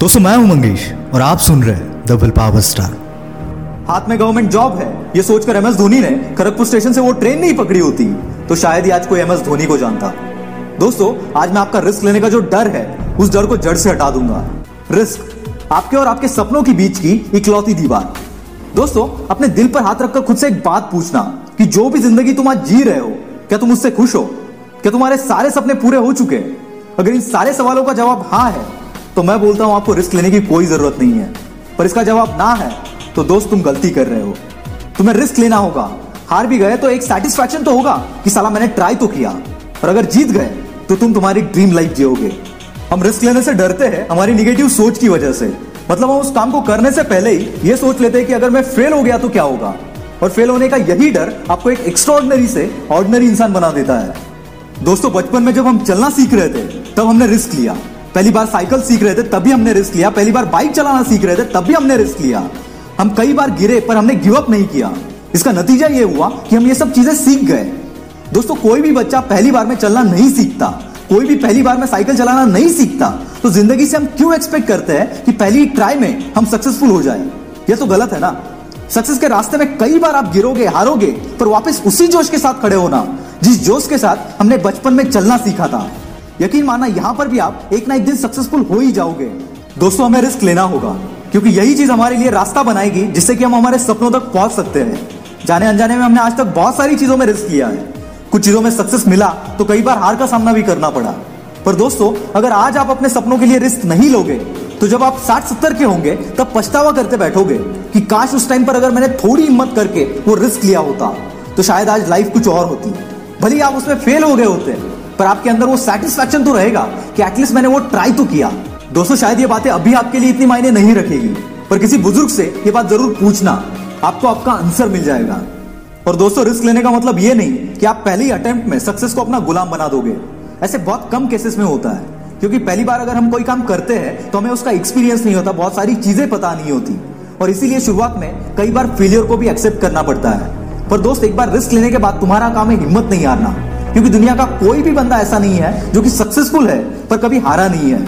दोस्तों मैं हूँ, मंगेश, और आप सुन रहे हैं विल पावर स्टार हाथ में गवर्नमेंट जॉब है, ये सोचकर एम एस धोनी ने खड़गपुर स्टेशन से वो ट्रेन नहीं पकड़ी होती। तो शायद ही आज कोई एम एस धोनी को जानता। दोस्तों, आज मैं आपका रिस्क लेने का जो डर है, उस डर को जड़ से हटा दूँगा। रिस्क आपके और आपके सपनों के बीच की इकलौती दीवार। दोस्तों, अपने दिल पर हाथ रखकर खुद से एक बात पूछना कि जो भी ज़िंदगी तुम आज जी रहे हो, क्या तुम उससे खुश हो? क्या तुम्हारे सारे सपने पूरे हो चुके हैं? अगर इन सारे सवालों का जवाब हाँ है तो मैं बोलता हूँ, आपको रिस्क लेने की कोई ज़रूरत नहीं है। पर इसका जवाब ना है तो दोस्त तुम गलती कर रहे हो। तुम्हें रिस्क लेना होगा। हार भी गए तो एक सेटिस्फैक्शन तो होगा कि साला मैंने ट्राई तो किया। और अगर जीत गए तो तुम तुम्हारी ड्रीम लाइफ जियोगे। हम रिस्क लेने से डरते हैं, हमारी निगेटिव सोच की वजह से। मतलब हम उस काम को करने से पहले ही ये सोच लेते हैं कि अगर मैं फेल हो गया तो क्या होगा? और फेल होने का यही डर आपको एक एक्स्ट्रॉर्डनरी से ऑर्डिनरी इंसान बना देता है। दोस्तों, बचपन में जब हम चलना सीख रहे थे, तब हमने रिस्क लिया। पहली बार साइकिल सीख रहे थे, तभी हमने रिस्क लिया। पहली बार बाइक चलाना सीख रहे थे, तभी हमने रिस्क लिया। हम कई बार गिरे, पर हमने गिव अप नहीं किया। इसका नतीजा ये हुआ कि हम ये सब चीज़ें सीख गए। दोस्तों, कोई भी बच्चा पहली बार में चलना नहीं सीखता। कोई भी पहली बार में साइकिल चलाना नहीं सीखता। तो ज़िंदगी से हम क्यों एक्सपेक्ट करते हैं कि पहली ट्राई में हम सक्सेसफुल हो जाए? यह तो गलत है ना? सक्सेस के रास्ते में कई बार आप गिरोगे, हारोगे, पर वापस उसी जोश के साथ खड़े होना। जिस जोश के साथ हमने बचपन में चलना सीखा था यकीन माना यहाँ पर भी आप एक ना एक दिन सक्सेसफुल हो ही जाओगे। दोस्तों, हमें रिस्क लेना होगा, क्योंकि यही चीज़ हमारे लिए रास्ता बनाएगी, जिससे कि हम हमारे सपनों तक पहुँच सकते हैं। जाने अनजाने में हमने आज तक बहुत सारी चीज़ों में रिस्क लिया है। कुछ चीज़ों में सक्सेस मिला तो कई बार हार का सामना भी करना पड़ा। पर दोस्तों, अगर आज आप अपने सपनों के लिए रिस्क नहीं लोगे तो जब आप साठ सत्तर के होंगे, तब पछतावा करते बैठोगे कि काश उस टाइम पर अगर मैंने थोड़ी हिम्मत करके वो रिस्क लिया होता तो शायद आज लाइफ कुछ और होती। भले आप उसमें फेल हो गए होते पर आपके अंदर वो सेटिस्फैक्शन तो रहेगा कि एटलीस्ट मैंने वो ट्राई तो किया। दोस्तों, शायद ये बातें अभी आपके लिए इतनी मायने नहीं रखेगी, पर किसी बुज़ुर्ग से ये बात ज़रूर पूछना। आपको आपका आंसर मिल जाएगा। और दोस्तों रिस्क लेने का मतलब ये नहीं कि आप पहले ही अटेम्प्ट में सक्सेस को अपना गुलाम बना दोगे। ऐसे बहुत कम केसेस में होता है, क्योंकि पहली बार अगर हम कोई काम करते हैं तो हमें उसका एक्सपीरियंस नहीं होता, बहुत सारी चीज़ें पता नहीं होती। और इसीलिए शुरुआत में कई बार फेलियर को भी एक्सेप्ट करना पड़ता है। पर दोस्त, एक बार रिस्क लेने के बाद तुम्हारा काम है हिम्मत नहीं हारना। क्योंकि दुनिया का कोई भी बंदा ऐसा नहीं है जो कि सक्सेसफुल है, पर कभी हारा नहीं है।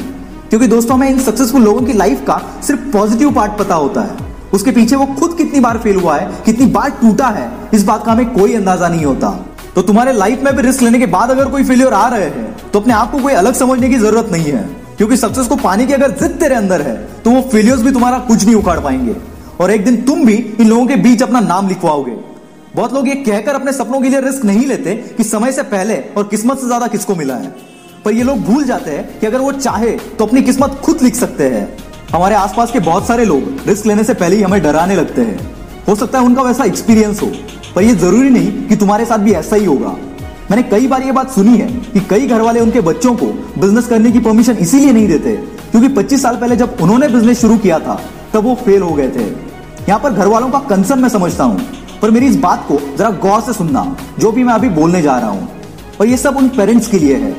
क्योंकि दोस्तों, हमें इन सक्सेसफुल लोगों की लाइफ का सिर्फ़ पॉजिटिव पार्ट पता होता है। उसके पीछे वो खुद कितनी बार फेल हुआ है, कितनी बार टूटा है, इस बात का हमें कोई अंदाज़ा नहीं होता। तो तुम्हारे लाइफ में भी रिस्क लेने के बाद अगर कोई फेलियर आ रहे हैं तो अपने आप को कोई अलग समझने की ज़रूरत नहीं है। क्योंकि सक्सेस को पाने की अगर जिद तेरे अंदर है तो वो फेलियर्स भी तुम्हारा कुछ नहीं उखाड़ पाएँगे। और एक दिन तुम भी इन लोगों के बीच अपना नाम लिखवाओगे। बहुत लोग ये कहकर अपने सपनों के लिए रिस्क नहीं लेते कि समय से पहले और किस्मत से ज़्यादा किसको मिला है। पर ये लोग भूल जाते हैं कि अगर वो चाहे तो अपनी किस्मत खुद लिख सकते हैं। हमारे आसपास के बहुत सारे लोग रिस्क लेने से पहले ही हमें डराने लगते हैं। हो सकता है उनका वैसा एक्सपीरियंस हो, पर ये ज़रूरी नहीं कि तुम्हारे साथ भी ऐसा ही होगा। मैंने कई बार ये बात सुनी है कि कई घर वाले उनके बच्चों को बिज़नेस करने की परमिशन इसीलिए नहीं देते, क्योंकि 25 साल पहले जब उन्होंने बिज़नेस शुरू किया था, तब वो फेल हो गए थे। यहाँ पर घर वालों का कंसर्न मैं समझता हूँ। पर मेरी इस बात को जरा गौर से सुनना, जो भी मैं अभी बोलने जा रहा हूँ। और ये सब उन पेरेंट्स के लिए है।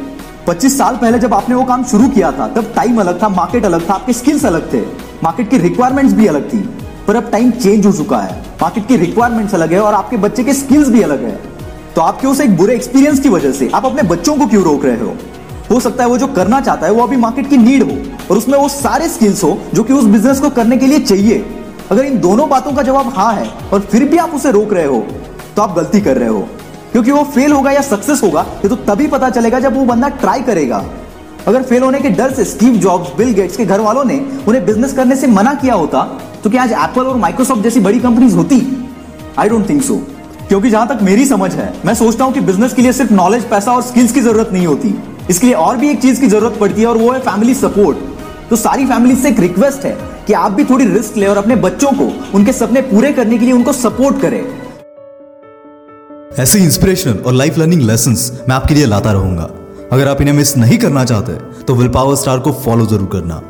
25 साल पहले जब आपने वो काम शुरू किया था, तब टाइम अलग था, मार्केट अलग था, आपके स्किल्स अलग थे, मार्केट की रिक्वायरमेंट्स भी अलग थी। पर अब टाइम चेंज हो चुका है, मार्केट की रिक्वायरमेंट्स अलग है और आपके बच्चे के स्किल्स भी अलग है। तो आपके उस एक बुरे एक्सपीरियंस की वजह से आप अपने बच्चों को क्यों रोक रहे हो? हो सकता है वो जो करना चाहता है, वो अभी मार्केट की नीड हो और उसमें वो सारे स्किल्स हो जो कि उस बिज़नेस को करने के लिए चाहिए। अगर इन दोनों बातों का जवाब हाँ है और फिर भी आप उसे रोक रहे हो तो आप गलती कर रहे हो। क्योंकि वो फेल होगा या सक्सेस होगा, ये तो तभी पता चलेगा जब वो बंदा ट्राई करेगा। अगर फेल होने के डर से स्टीव जॉब्स बिल गेट्स के घर वालों ने उन्हें बिज़नेस करने से मना किया होता तो क्या आज एप्पल और माइक्रोसॉफ्ट जैसी बड़ी कंपनीज़ होती? आई डोंट थिंक सो क्योंकि जहाँ तक मेरी समझ है, मैं सोचता हूँ कि बिज़नेस के लिए सिर्फ़ नॉलेज पैसा और स्किल्स की ज़रूरत नहीं होती। इसके लिए और भी एक चीज़ की ज़रूरत पड़ती है और वो है फैमिली सपोर्ट तो सारी फैमिली से एक रिक्वेस्ट है कि आप भी थोड़ी रिस्क लें और अपने बच्चों को, उनके सपने पूरे करने के लिए उनको सपोर्ट करें। ऐसे इंस्पिरेशनल और लाइफ लर्निंग लेसन मैं आपके लिए लाता रहूँगा। अगर आप इन्हें मिस नहीं करना चाहते तो विल पावर स्टार को फॉलो ज़रूर करना।